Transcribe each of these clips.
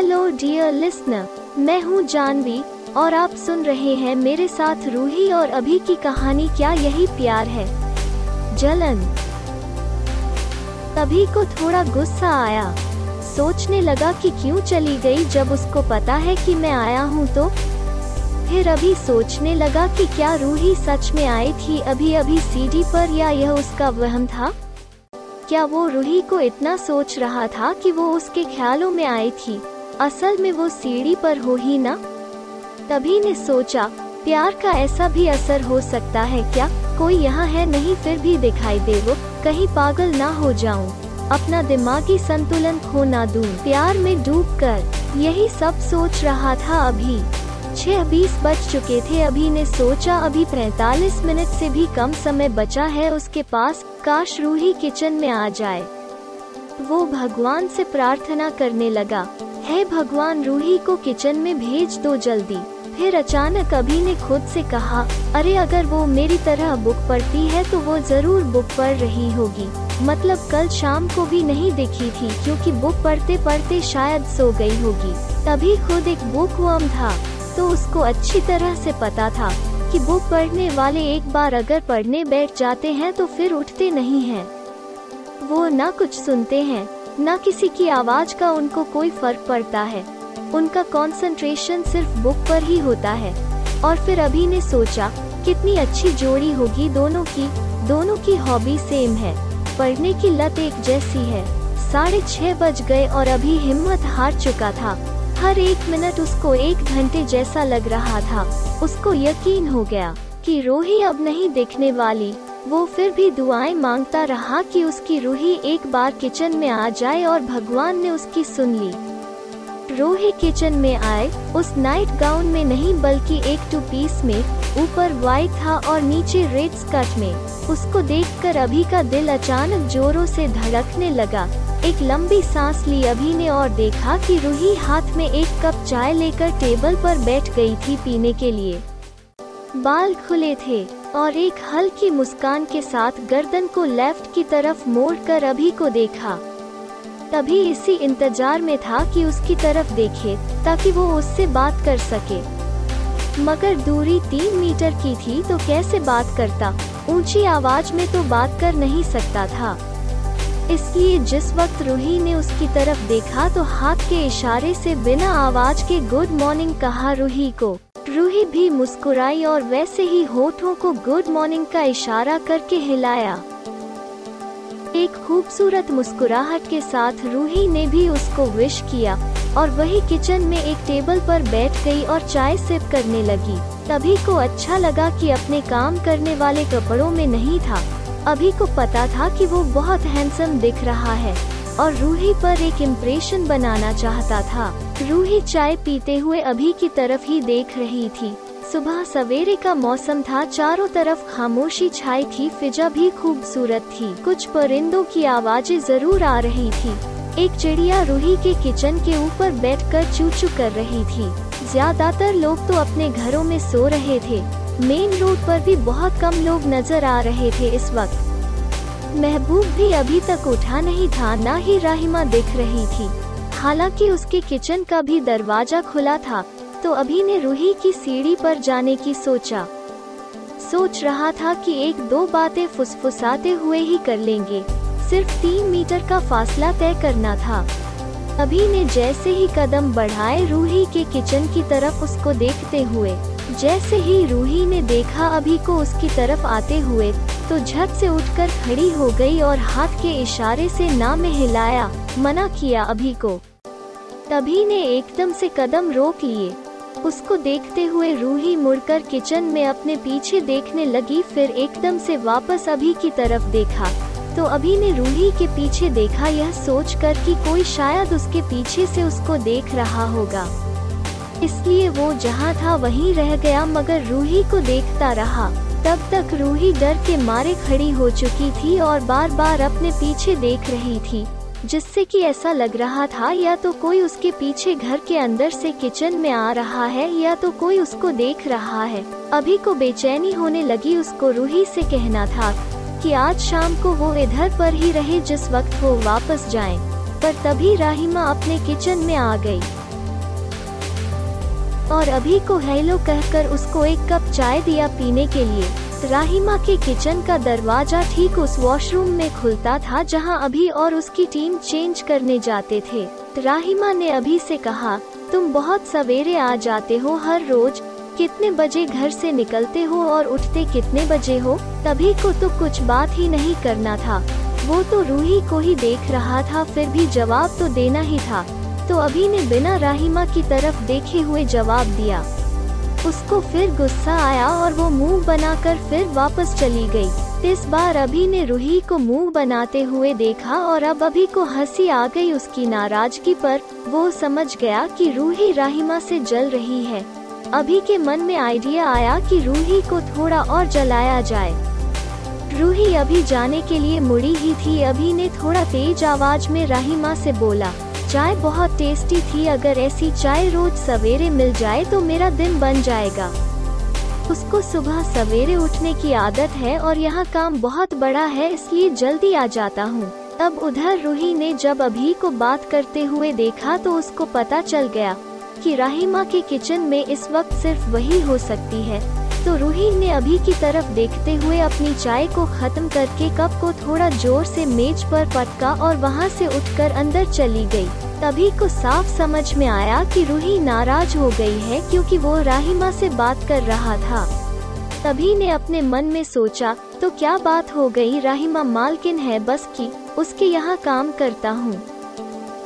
Hello dear listener मैं हूँ जानवी, और आप सुन रहे हैं मेरे साथ रूही और अभी की कहानी क्या यही प्यार है। जलन। अभी को थोड़ा गुस्सा आया। सोचने लगा कि क्यों चली गई जब उसको पता है कि मैं आया हूँ तो। फिर अभी सोचने लगा कि क्या रूही सच में आई थी अभी अभी सीढ़ी पर या यह उसका वहम था? क्या वो रूही को इतना सोच रहा था कि वो उसके ख्यालों में आई थी? असल में वो सीढ़ी पर हो ही ना? तभी ने सोचा, प्यार का ऐसा भी असर हो सकता है क्या? कोई यहाँ है नहीं फिर भी दिखाई दे वो, कहीं पागल ना हो जाऊँ। अपना दिमागी संतुलन खो ना दूँ। प्यार में डूब कर, यही सब सोच रहा था अभी। छह बीस बज चुके थे, अभी ने सोचा, अभी पैतालीस मिनट से भी कम समय बचा है, उसके पास काश रूही किचन में आ जाए। वो भगवान से प्रार्थना करने लगा। है भगवान रूही को किचन में भेज दो जल्दी। फिर अचानक अभी ने खुद से कहा, अरे अगर वो मेरी तरह बुक पढ़ती है तो वो ज़रूर बुक पढ़ रही होगी। मतलब कल शाम को भी नहीं दिखी थी, क्योंकि बुक पढ़ते पढ़ते शायद सो गई होगी। तभी खुद एक बुक वर्म था तो उसको अच्छी तरह से पता था कि बुक पढ़ने वाले एक बार अगर पढ़ने बैठ जाते हैं तो फिर उठते नहीं हैं। वो ना कुछ सुनते हैं ना किसी की आवाज़ का उनको कोई फ़र्क पड़ता है। उनका कंसंट्रेशन सिर्फ़ बुक पर ही होता है। और फिर अभी ने सोचा, कितनी अच्छी जोड़ी होगी दोनों की दोनों की हॉबी सेम है। पढ़ने की लत एक जैसी है। साढ़े छह बज गए और अभी हिम्मत हार चुका था। हर एक मिनट उसको एक घंटे जैसा लग रहा था। उसको यकीन हो गया कि रोही अब नहीं दिखने वाली। वो फिर भी दुआएँ माँगता रहा कि उसकी रूही एक बार किचन में आ जाए और भगवान ने उसकी सुन ली। रोही किचन में आए, उस नाइट गाउन में नहीं बल्कि एक टू पीस में, ऊपर व्हाइट था और नीचे रेड स्कर्ट में। उसको देखकर अभी का दिल अचानक जोरों से धड़कने लगा। एक लंबी सांस ली अभी ने और देखा कि रूही हाथ में एक कप चाय लेकर टेबल पर बैठ गई थी पीने के लिए। बाल खुले थे। और एक हल्की मुस्कान के साथ गर्दन को लेफ़्ट की तरफ़ मोड़कर अभी को देखा। तभी इसी इंतज़ार में था कि उसकी तरफ़ देखे, ताकि वो उससे बात कर सके। मगर दूरी तीन मीटर की थी तो कैसे बात करता? ऊँची आवाज़ में तो बात कर नहीं सकता था। इसलिए जिस वक्त रूही ने उसकी तरफ़ देखा तो हाथ के इशारे से बिना आवाज़ के, गुड मॉर्निंग कहा रूही को। रूही भी मुस्कुराई और वैसे ही होठों को गुड मॉर्निंग का इशारा करके हिलाया। एक खूबसूरत मुस्कुराहट के साथ रूही ने भी उसको विश किया और वही किचन में एक टेबल पर बैठ गई और चाय सिप करने लगी। तभी को अच्छा लगा कि अपने काम करने वाले कपड़ों में नहीं था। अभी को पता था कि वो बहुत हैंडसम दिख रहा है। और रूही पर एक इम्प्रेशन बनाना चाहता था। रूही चाय पीते हुए अभी की तरफ़ ही देख रही थी। सुबह सवेरे का मौसम था, चारों तरफ़ खामोशी छाई थी, फिजा भी खूबसूरत थी। कुछ परिंदों की आवाज़ें ज़रूर आ रही थी। एक चिड़िया रूही के किचन के ऊपर बैठकर चू चू कर रही थी। ज़्यादातर लोग तो अपने घरों में सो रहे थे। मेन रोड पर भी बहुत कम लोग नज़र आ रहे थे इस वक्त। महबूब भी अभी तक उठा नहीं था, न ही राहिमा दिख रही थी। हालाँकि उसके किचन का भी दरवाज़ा खुला था तो अभी ने रूही की सीढ़ी पर जाने की सोचा। सोच रहा था कि एक दो बातें फुसफुसाते हुए ही कर लेंगे, सिर्फ़ तीन मीटर का फासला तय करना था। अभी ने जैसे ही कदम बढ़ाए, रूही के किचन की तरफ़ उसको देखते हुए, जैसे ही रूही ने देखा अभी को उसकी तरफ़ आते हुए तो झट से उठकर खड़ी हो गई और हाथ के इशारे से ना में हिलाया मना किया अभी को। तभी ने एकदम से कदम रोक लिए। उसको देखते हुए रूही मुड़कर किचन में अपने पीछे देखने लगी, फिर एकदम से वापस अभी की तरफ़ देखा। तो अभी ने रूही के पीछे देखा, यह सोचकर कि कोई शायद उसके पीछे से उसको देख रहा होगा। इसलिए वो जहाँ था वहीं रह गया, मगर रूही को देखता रहा। तब तक रूही डर के मारे खड़ी हो चुकी थी और बार बार अपने पीछे देख रही थी, जिससे कि ऐसा लग रहा था, या तो कोई उसके पीछे घर के अंदर से किचन में आ रहा है, या तो कोई उसको देख रहा है अभी को बेचैनी होने लगी उसको रूही से कहना था कि आज शाम को वो इधर पर ही रहे जिस वक्त वो वापस जाएँ। पर तभी राहिमा अपने किचन में आ गई और अभी को हेलो कहकर उसको एक कप चाय दिया पीने के लिए। राहिमा के किचन का दरवाज़ा ठीक उस वॉशरूम में खुलता था जहाँ अभी और उसकी टीम चेंज करने जाते थे। राहिमा ने अभी से कहा, तुम बहुत सवेरे आ जाते हो हर रोज। कितने बजे घर से निकलते हो और उठते कितने बजे हो? तभी को तो कुछ बात ही नहीं करना था। वो तो रूही को ही देख रहा था, फिर भी जवाब तो देना ही था। तो अभी ने बिना राहिमा की तरफ़ देखे हुए जवाब दिया। उसको फिर गुस्सा आया और वो मुँह बनाकर फिर वापस चली गई। इस बार अभी ने रूही को मुँह बनाते हुए देखा और अब अभी को हँसी आ गई उसकी नाराज़गी पर। वो समझ गया कि रूही राहिमा से जल रही है। अभी के मन में आइडिया आया कि रूही को थोड़ा और जलाया जाए। रूही अभी जाने के लिए मुड़ी ही थी। अभी ने थोड़ा तेज आवाज़ में राहिमा से बोला चाय बहुत टेस्टी थी, अगर ऐसी चाय रोज सवेरे मिल जाए तो मेरा दिन बन जाएगा। उसको सुबह सवेरे उठने की आदत है और यहाँ काम बहुत बड़ा है, इसलिए जल्दी आ जाता हूँ। तब उधर रूही ने जब अभी को बात करते हुए देखा तो उसको पता चल गया कि राहिमा के किचन में इस वक्त सिर्फ़ वही हो सकती है। तो रूही ने अभी की तरफ़ देखते हुए अपनी चाय को खत्म करके कप को थोड़ा ज़ोर से मेज पर पटका और वहाँ से उठकर अंदर चली गई। तभी को साफ़ समझ में आया कि रूही नाराज़ हो गई है क्योंकि वो राहिमा से बात कर रहा था तभी ने अपने मन में सोचा तो क्या बात हो गई राहिमा मालकिन है बस की, उसके यहाँ काम करता हूँ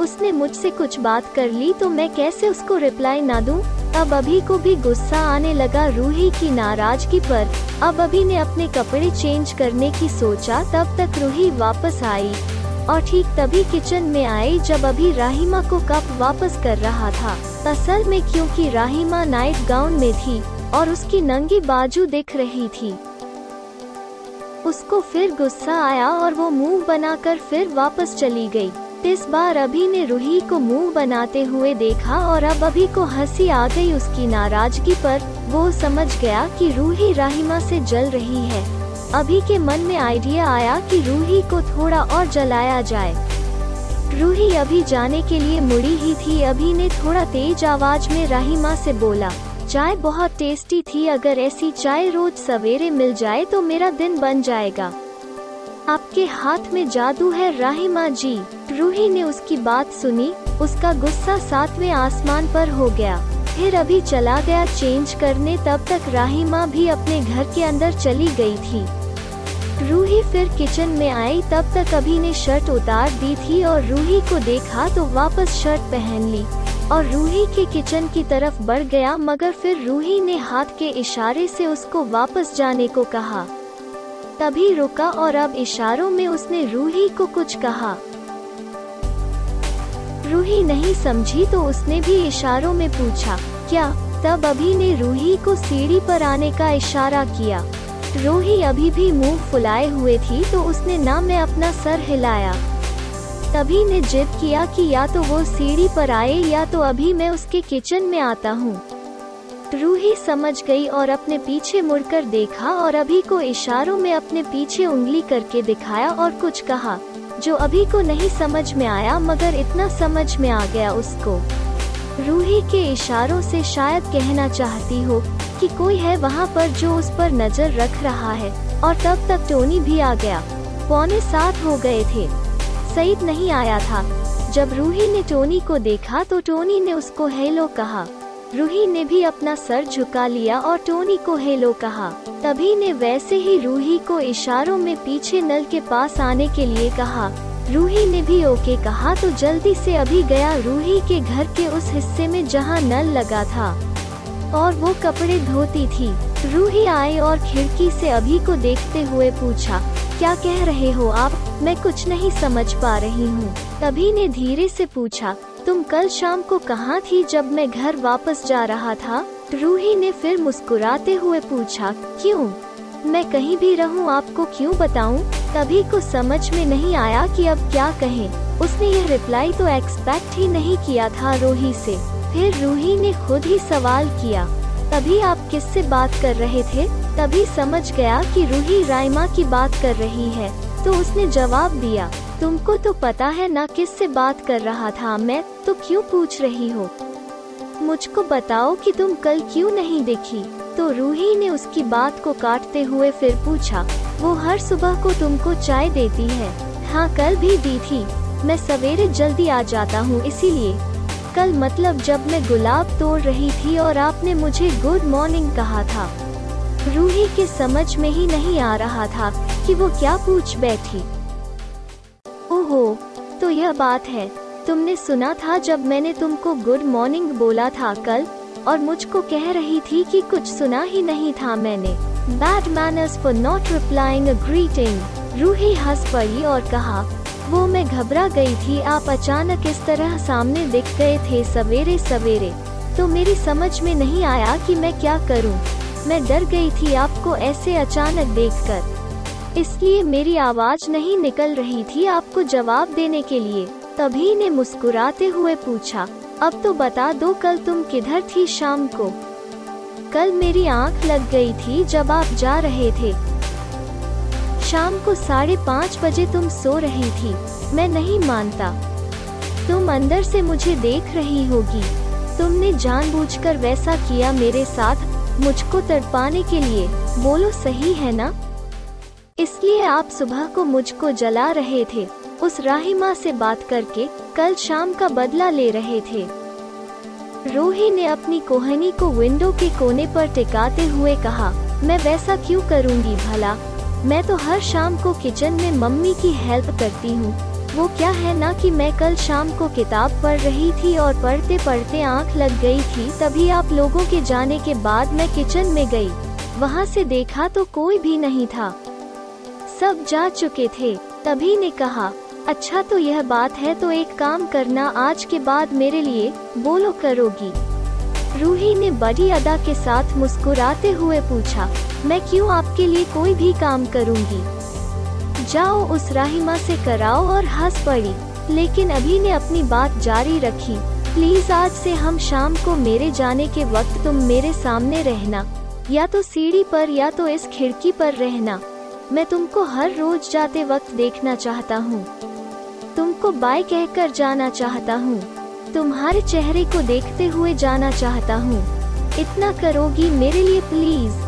उसने मुझसे कुछ बात कर ली तो मैं कैसे उसको रिप्लाई ना दूँ? अब अभी को भी गुस्सा आने लगा रूही की नाराज़गी पर। अब अभी ने अपने कपड़े चेंज करने की सोचा, तब तक रूही वापस आई। और ठीक तभी किचन में आई जब अभी राहिमा को कप वापस कर रहा था। असल में क्योंकि राहिमा नाइट गाउन में थी और उसकी नंगी बाजू दिख रही थी। उसको फिर गुस्सा आया और वो मुँह बनाकर फिर वापस चली गई। इस बार अभी ने रूही को मुँह बनाते हुए देखा और अब अभी को हँसी आ गई उसकी नाराज़गी पर। वो समझ गया कि रूही राहिमा से जल रही है। अभी के मन में आइडिया आया कि रूही को थोड़ा और जलाया जाए। रूही अभी जाने के लिए मुड़ी ही थी। अभी ने थोड़ा तेज आवाज़ में राहिमा से बोला, चाय बहुत टेस्टी थी। अगर ऐसी चाय रोज सवेरे मिल जाए तो मेरा दिन बन जाएगा। आपके हाथ में जादू है राहिमा जी। रूही ने उसकी बात सुनी, उसका गुस्सा सातवें आसमान पर हो गया। फिर अभी चला गया चेंज करने, तब तक राहिमा भी अपने घर के अंदर चली गई थी। रूही फिर किचन में आई, तब तक अभी ने शर्ट उतार दी थी और रूही को देखा तो वापस शर्ट पहन ली और रूही के किचन की तरफ़ बढ़ गया, मगर फिर रूही ने हाथ के इशारे से उसको वापस जाने को कहा। तभी रुका और अब इशारों में उसने रूही को कुछ कहा। रूही नहीं समझी तो उसने भी इशारों में पूछा, क्या? तब अभी ने रूही को सीढ़ी पर आने का इशारा किया। रूही अभी भी मुँह फुलाए हुए थी तो उसने ना में अपना सर हिलाया। तभी ने जिद किया कि या तो वो सीढ़ी पर आए या तो अभी मैं उसके किचन में आता हूँ। रूही समझ गई और अपने पीछे मुड़कर देखा और अभी को इशारों में अपने पीछे उंगली करके दिखाया और कुछ कहा। जो अभी को नहीं समझ में आया, मगर इतना समझ में आ गया उसको। रूही के इशारों से शायद कहना चाहती हो कि कोई है वहाँ पर जो उस पर नज़र रख रहा है, और तब तक टोनी भी आ गया। पौने सात हो गए थे। सईद नहीं आया था। जब रूही ने टोनी को देखा तो टोनी ने उसको हेलो कहा। रूही ने भी अपना सर झुका लिया और टोनी को हेलो कहा। तभी ने वैसे ही रूही को इशारों में पीछे नल के पास आने के लिए कहा। रूही ने भी ओके कहा तो जल्दी से अभी गया रूही के घर के उस हिस्से में जहाँ नल लगा था। और वो कपड़े धोती थी। रूही आई और खिड़की से अभी को देखते हुए पूछा, क्या कह रहे हो आप? मैं कुछ नहीं समझ पा रही हूँ। तभी ने धीरे से पूछा तुम कल शाम को कहाँ थी जब मैं घर वापस जा रहा था? रूही ने फिर मुस्कुराते हुए पूछा, क्यों? मैं कहीं भी रहूँ आपको क्यों बताऊँ? तभी को समझ में नहीं आया कि अब क्या कहें। उसने यह रिप्लाई तो एक्सपेक्ट ही नहीं किया था रूही से। फिर रूही ने खुद ही सवाल किया, तभी आप किससे बात कर रहे थे? तभी समझ गया कि रूही राइमा की बात कर रही है। तो उसने जवाब दिया तुमको तो पता है ना किससे बात कर रहा था मैं तो क्यों पूछ रही हो? मुझको बताओ कि तुम कल क्यों नहीं दिखी? तो रूही ने उसकी बात को काटते हुए फिर पूछा, वो हर सुबह को तुमको चाय देती है? हाँ कल भी दी थी। मैं सवेरे जल्दी आ जाता हूँ, इसीलिए। कल मतलब जब मैं गुलाब तोड़ रही थी और आपने मुझे गुड मॉर्निंग कहा था। रूही के समझ में ही नहीं आ रहा था कि वो क्या पूछ बैठी। ओहो तो यह बात है। तुमने सुना था जब मैंने तुमको गुड मॉर्निंग बोला था कल, और मुझको कह रही थी कि कुछ सुना ही नहीं था मैंने। Bad manners for not replying greeting Roohi हंस पड़ी और कहा, वो मैं घबरा गई थी। आप अचानक इस तरह सामने दिख गए थे सवेरे सवेरे। तो मेरी समझ में नहीं आया कि मैं क्या करूँ। मैं डर गई थी आपको ऐसे अचानक देखकर। इसलिए मेरी आवाज़ नहीं निकल रही थी आपको जवाब देने के लिए। तभी ने मुस्कुराते हुए पूछा, अब तो बता दो कल तुम किधर थी शाम को? कल मेरी आँख लग गई थी जब आप जा रहे थे। शाम को साढ़े पाँच बजे तुम सो रही थी, मैं नहीं मानता। तुम अंदर से मुझे देख रही होगी। तुमने जानबूझकर वैसा किया मेरे साथ मुझको तड़पाने के लिए। बोलो, सही है ना? इसलिए आप सुबह को मुझको जला रहे थे, उस राहिमा से बात करके कल शाम का बदला ले रहे थे। रोही ने अपनी कोहनी को विंडो के कोने पर टिकाते हुए कहा, मैं वैसा क्यों करूँगी भला? मैं तो हर शाम को किचन में मम्मी की हेल्प करती हूँ। वो क्या है ना कि मैं कल शाम को किताब पढ़ रही थी और पढ़ते पढ़ते आँख लग गई थी, तभी आप लोगों के जाने के बाद मैं किचन में गई। वहाँ से देखा तो कोई भी नहीं था। सब जा चुके थे। तभी ने कहा अच्छा तो यह बात है तो एक काम करना, आज के बाद मेरे लिए बोलो करोगी। रूही ने बड़ी अदा के साथ मुस्कुराते हुए पूछा, मैं क्यों आपके लिए कोई भी काम करूँगी? जाओ, उस राहिमा से कराओ और हंस पड़ी, लेकिन अभी ने अपनी बात जारी रखी। प्लीज़, आज से हम शाम को मेरे जाने के वक्त तुम मेरे सामने रहना, या तो सीढ़ी पर या तो इस खिड़की पर रहना। मैं तुमको हर रोज जाते वक्त देखना चाहता हूँ। तुमको बाय कहकर जाना चाहता हूँ। तुम्हारे चेहरे को देखते हुए जाना चाहता हूँ। इतना करोगी मेरे लिए प्लीज़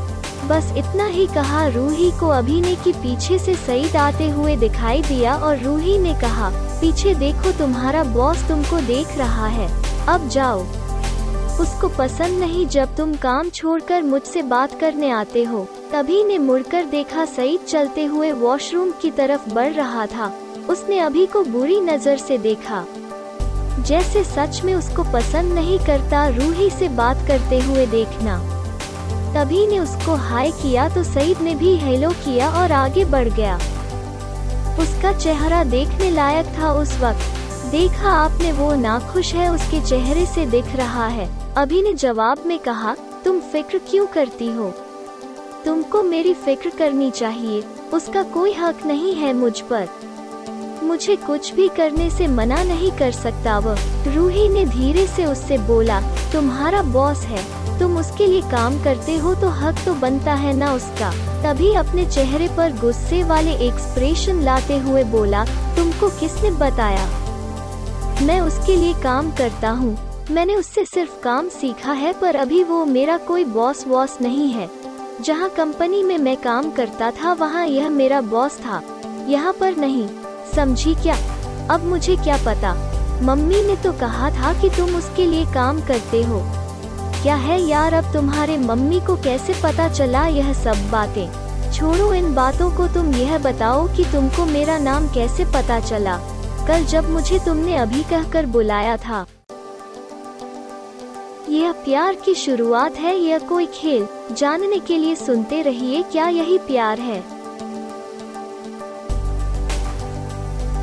बस इतना ही कहा, रूही को अभिनय की पीछे से सईद आते हुए दिखाई दिया और रूही ने कहा, पीछे देखो तुम्हारा बॉस तुमको देख रहा है। अब जाओ। उसको पसंद नहीं जब तुम काम छोड़कर मुझसे बात करने आते हो। तभी ने मुड़कर देखा सईद चलते हुए वॉशरूम की तरफ़ बढ़ रहा था। उसने अभी को बुरी नज़र से देखा। जैसे सच में उसको पसंद नहीं करता रूही से बात करते हुए देखना। तभी ने उसको हाय किया तो सईद ने भी हेलो किया और आगे बढ़ गया। उसका चेहरा देखने लायक था उस वक्त। देखा आपने वो नाखुश है, उसके चेहरे से दिख रहा है। अभी ने जवाब में कहा, तुम फ़िक्र क्यों करती हो? तुमको मेरी फ़िक्र करनी चाहिए। उसका कोई हक नहीं है मुझ पर। मुझे कुछ भी करने से मना नहीं कर सकता वो रूही ने धीरे से उससे बोला, तुम्हारा बॉस है। तुम उसके लिए काम करते हो तो हक तो बनता है ना उसका। तभी अपने चेहरे पर गुस्से वाले एक्सप्रेशन लाते हुए बोला, तुमको किसने बताया? मैं उसके लिए काम करता हूँ। मैंने उससे सिर्फ़ काम सीखा है पर अभी वो मेरा कोई बॉस वॉस नहीं है। जहाँ कंपनी में मैं काम करता था, वहाँ यह मेरा बॉस था। यहाँ पर नहीं, समझी क्या? अब मुझे क्या पता? मम्मी ने तो कहा था कि तुम उसके लिए काम करते हो। क्या है यार, अब तुम्हारे मम्मी को कैसे पता चला यह सब बातें? छोड़ो इन बातों को, तुम यह बताओ कि तुमको मेरा नाम कैसे पता चला? कल जब मुझे तुमने अभी कहकर बुलाया था। यह प्यार की शुरुआत है, यह कोई खेल। जानने के लिए सुनते रहिए क्या यही प्यार है?